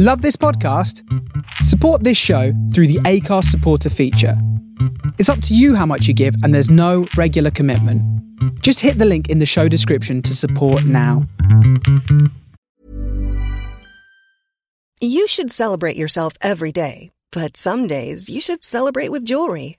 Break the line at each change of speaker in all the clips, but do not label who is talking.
Love this podcast? Support this show through the Acast supporter feature. It's up to you how much you give, and there's no regular commitment. Just hit the link in the show description to support now.
You should celebrate yourself every day, but some days you should celebrate with jewelry.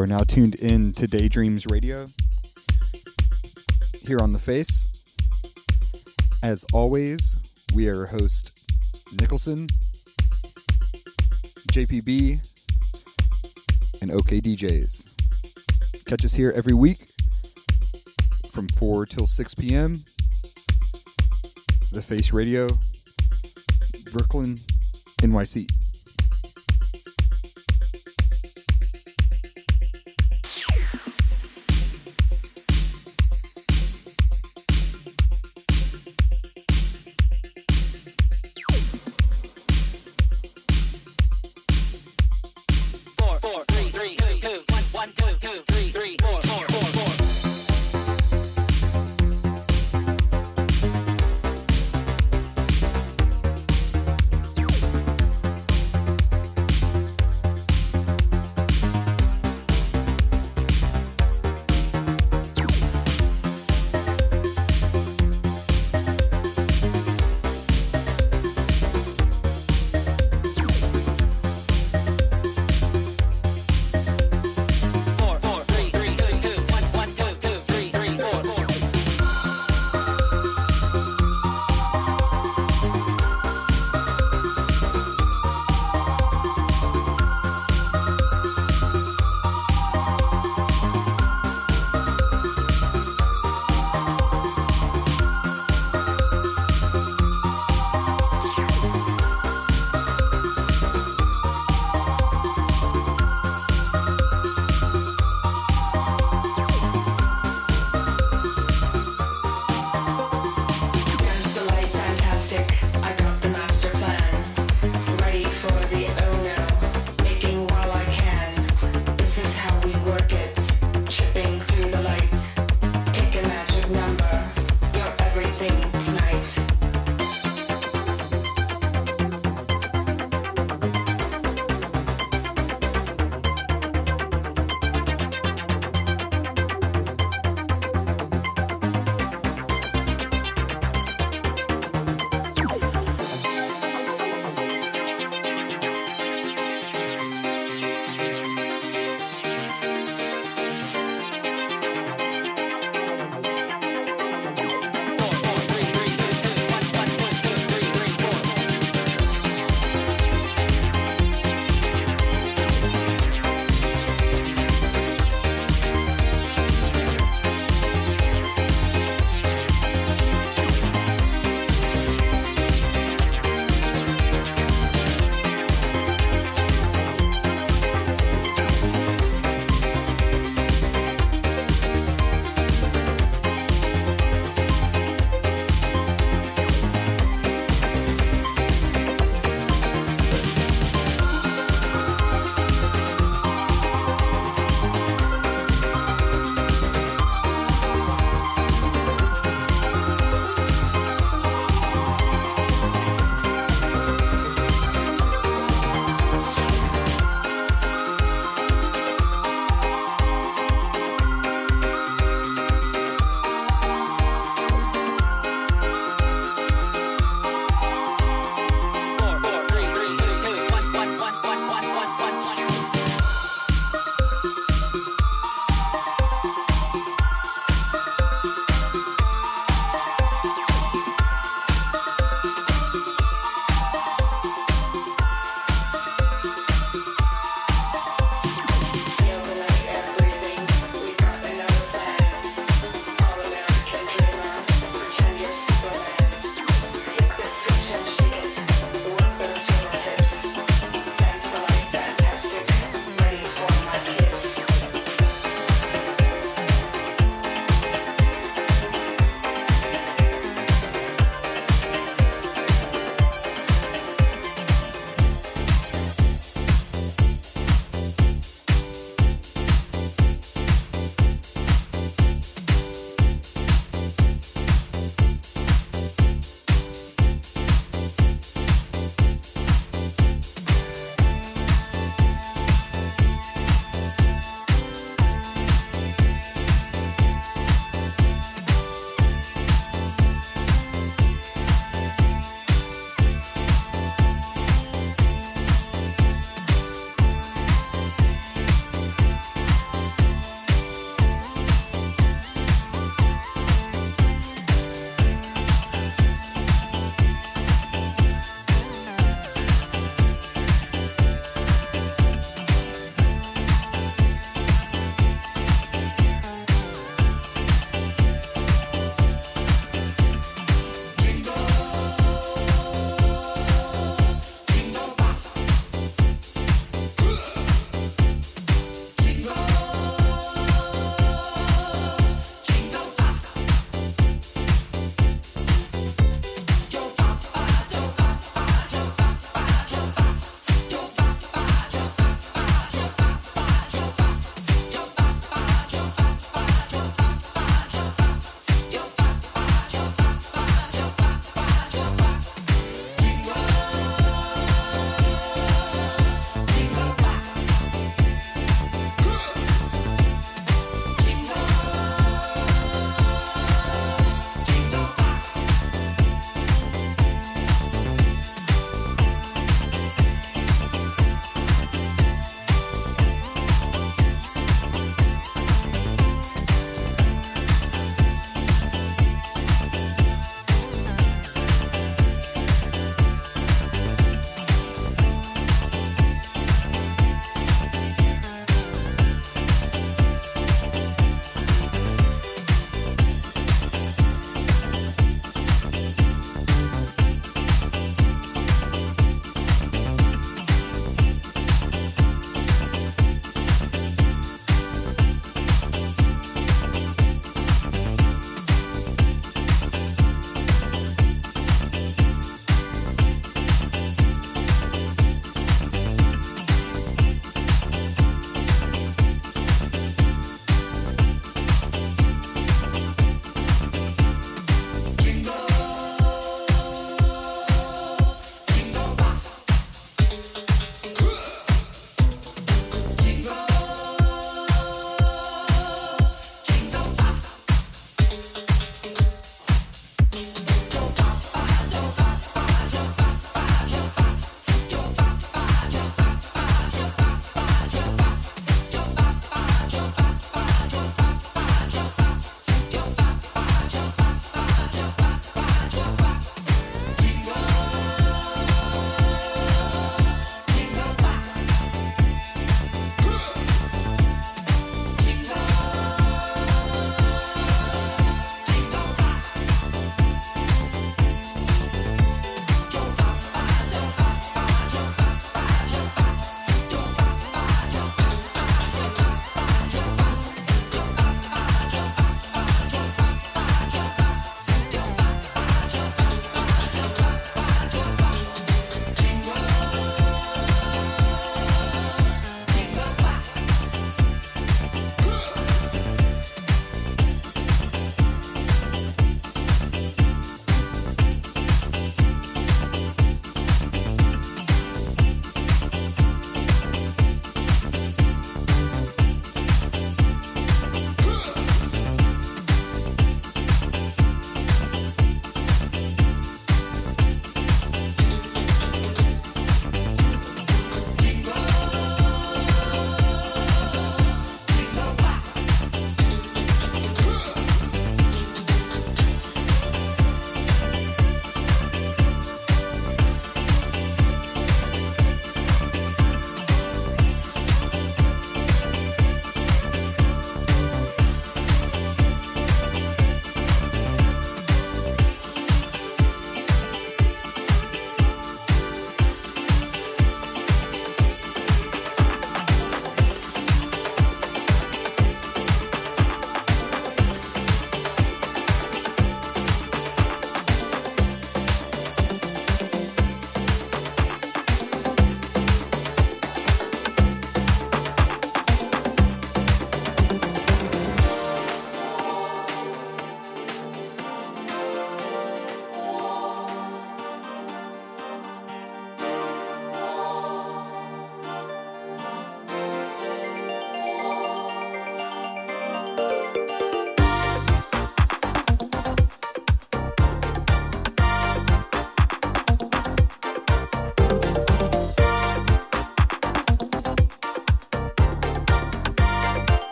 Are now tuned in to Daydreams Radio here on The Face. As always, we are host Nicholson, JPB, and OK DJs. Catch us here every week from 4 till 6 p.m. The Face Radio, Brooklyn, NYC.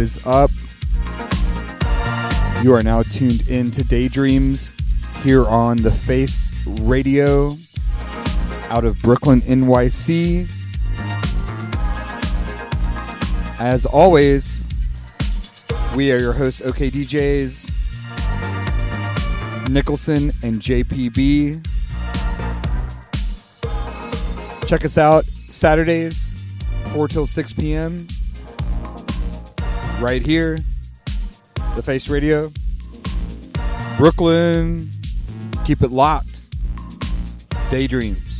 What is up? You are now tuned in to Daydreams here on the Face Radio out of Brooklyn, NYC. As always, we are your hosts, OK DJs, Nicholson and JPB. Check us out Saturdays, 4 till 6 p.m. Right here, The Face Radio. Brooklyn. Keep it locked. Daydreams.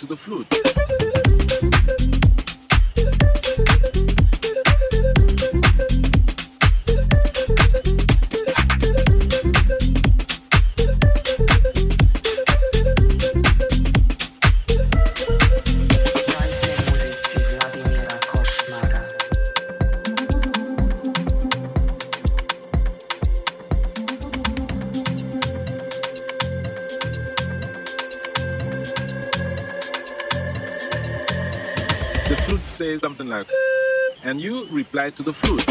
To the
flute. to the fruit.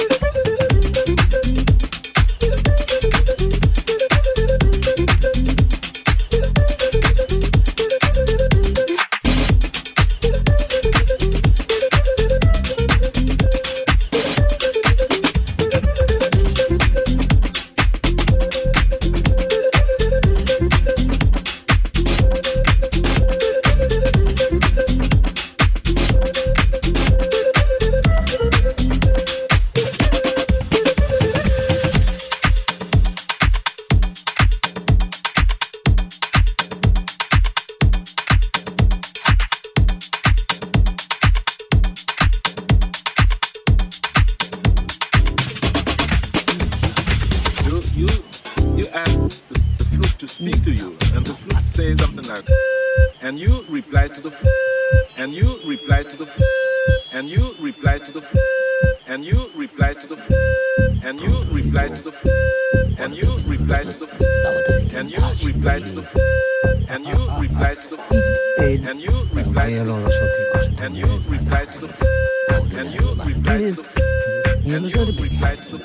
And you reply to the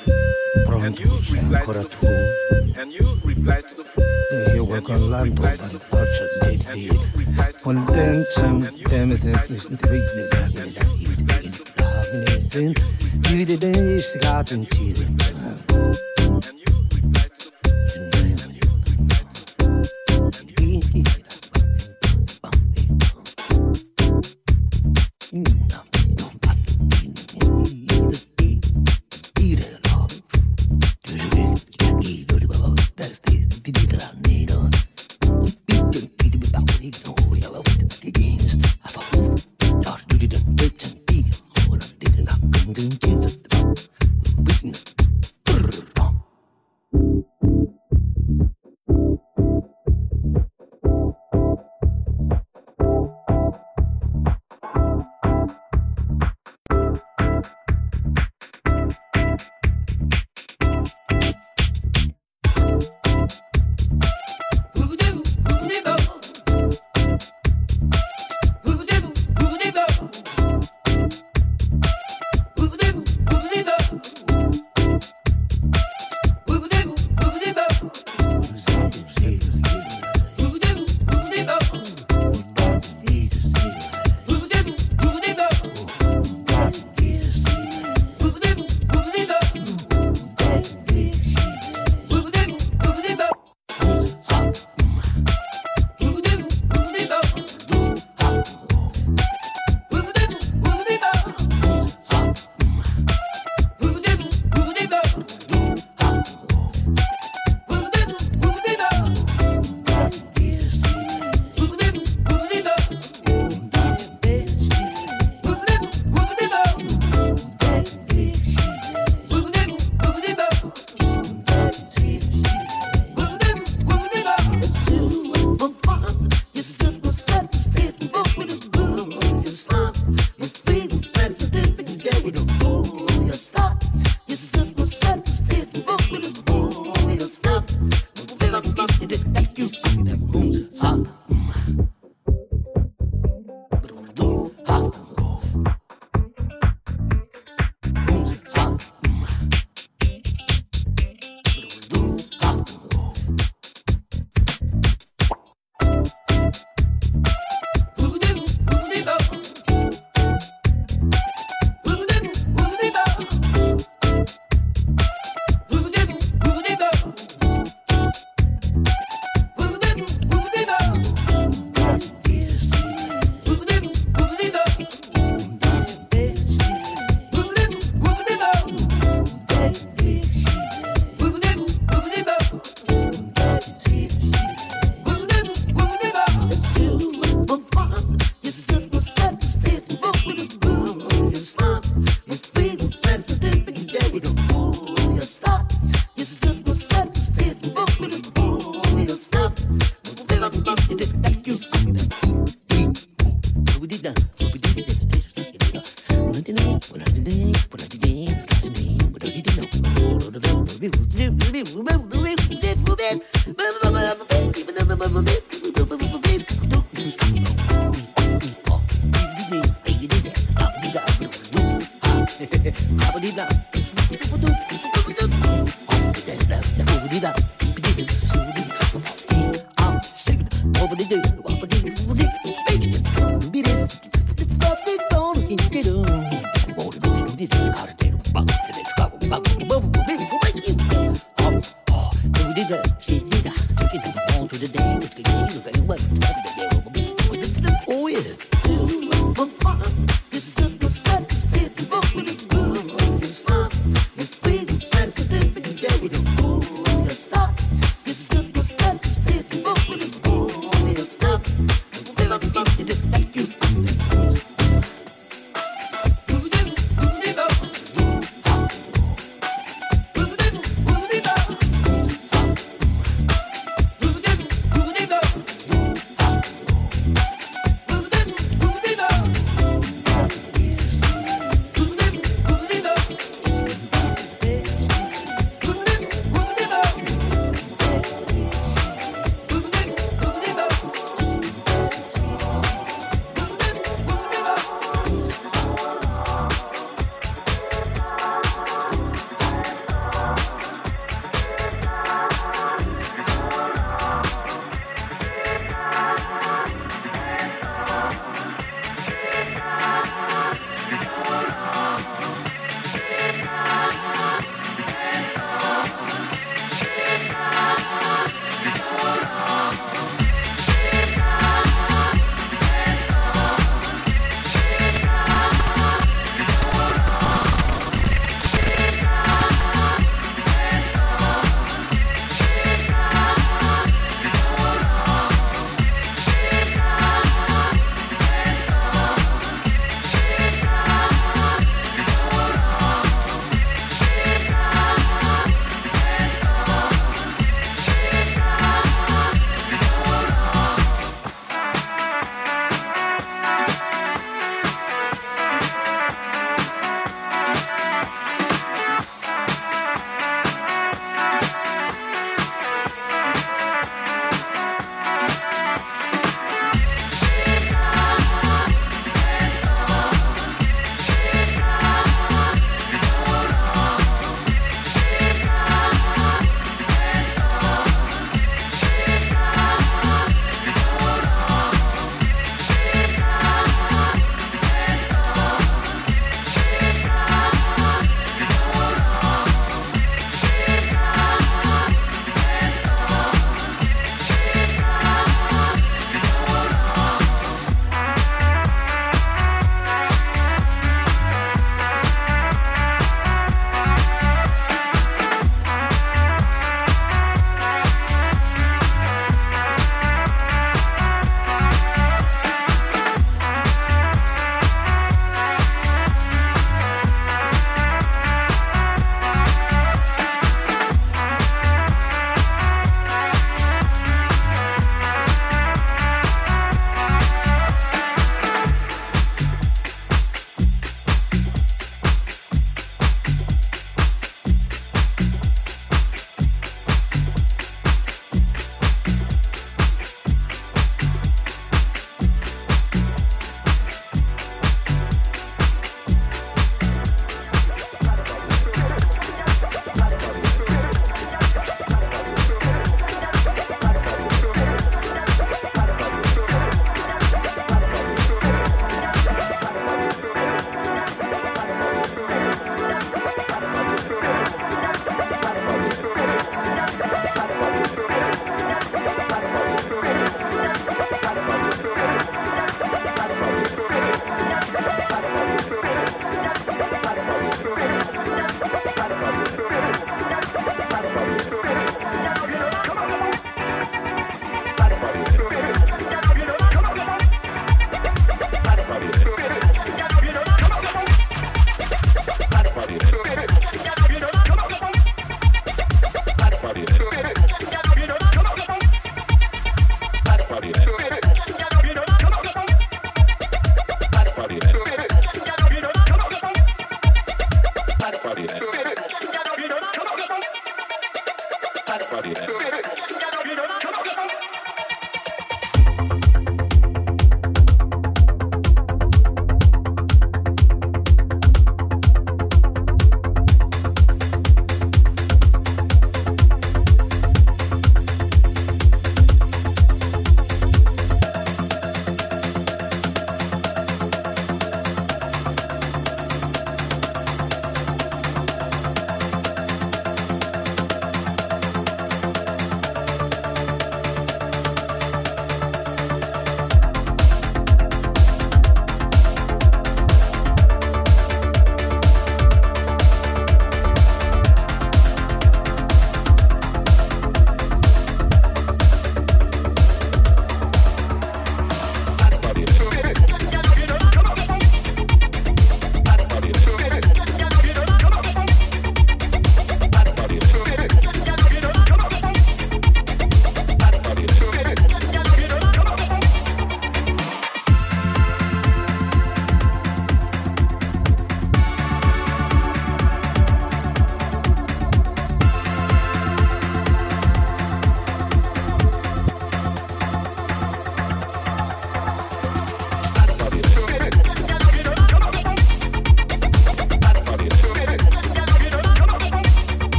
flute, and you reply to the flute.
Io guardando la faccia di di con Divide den straten tiden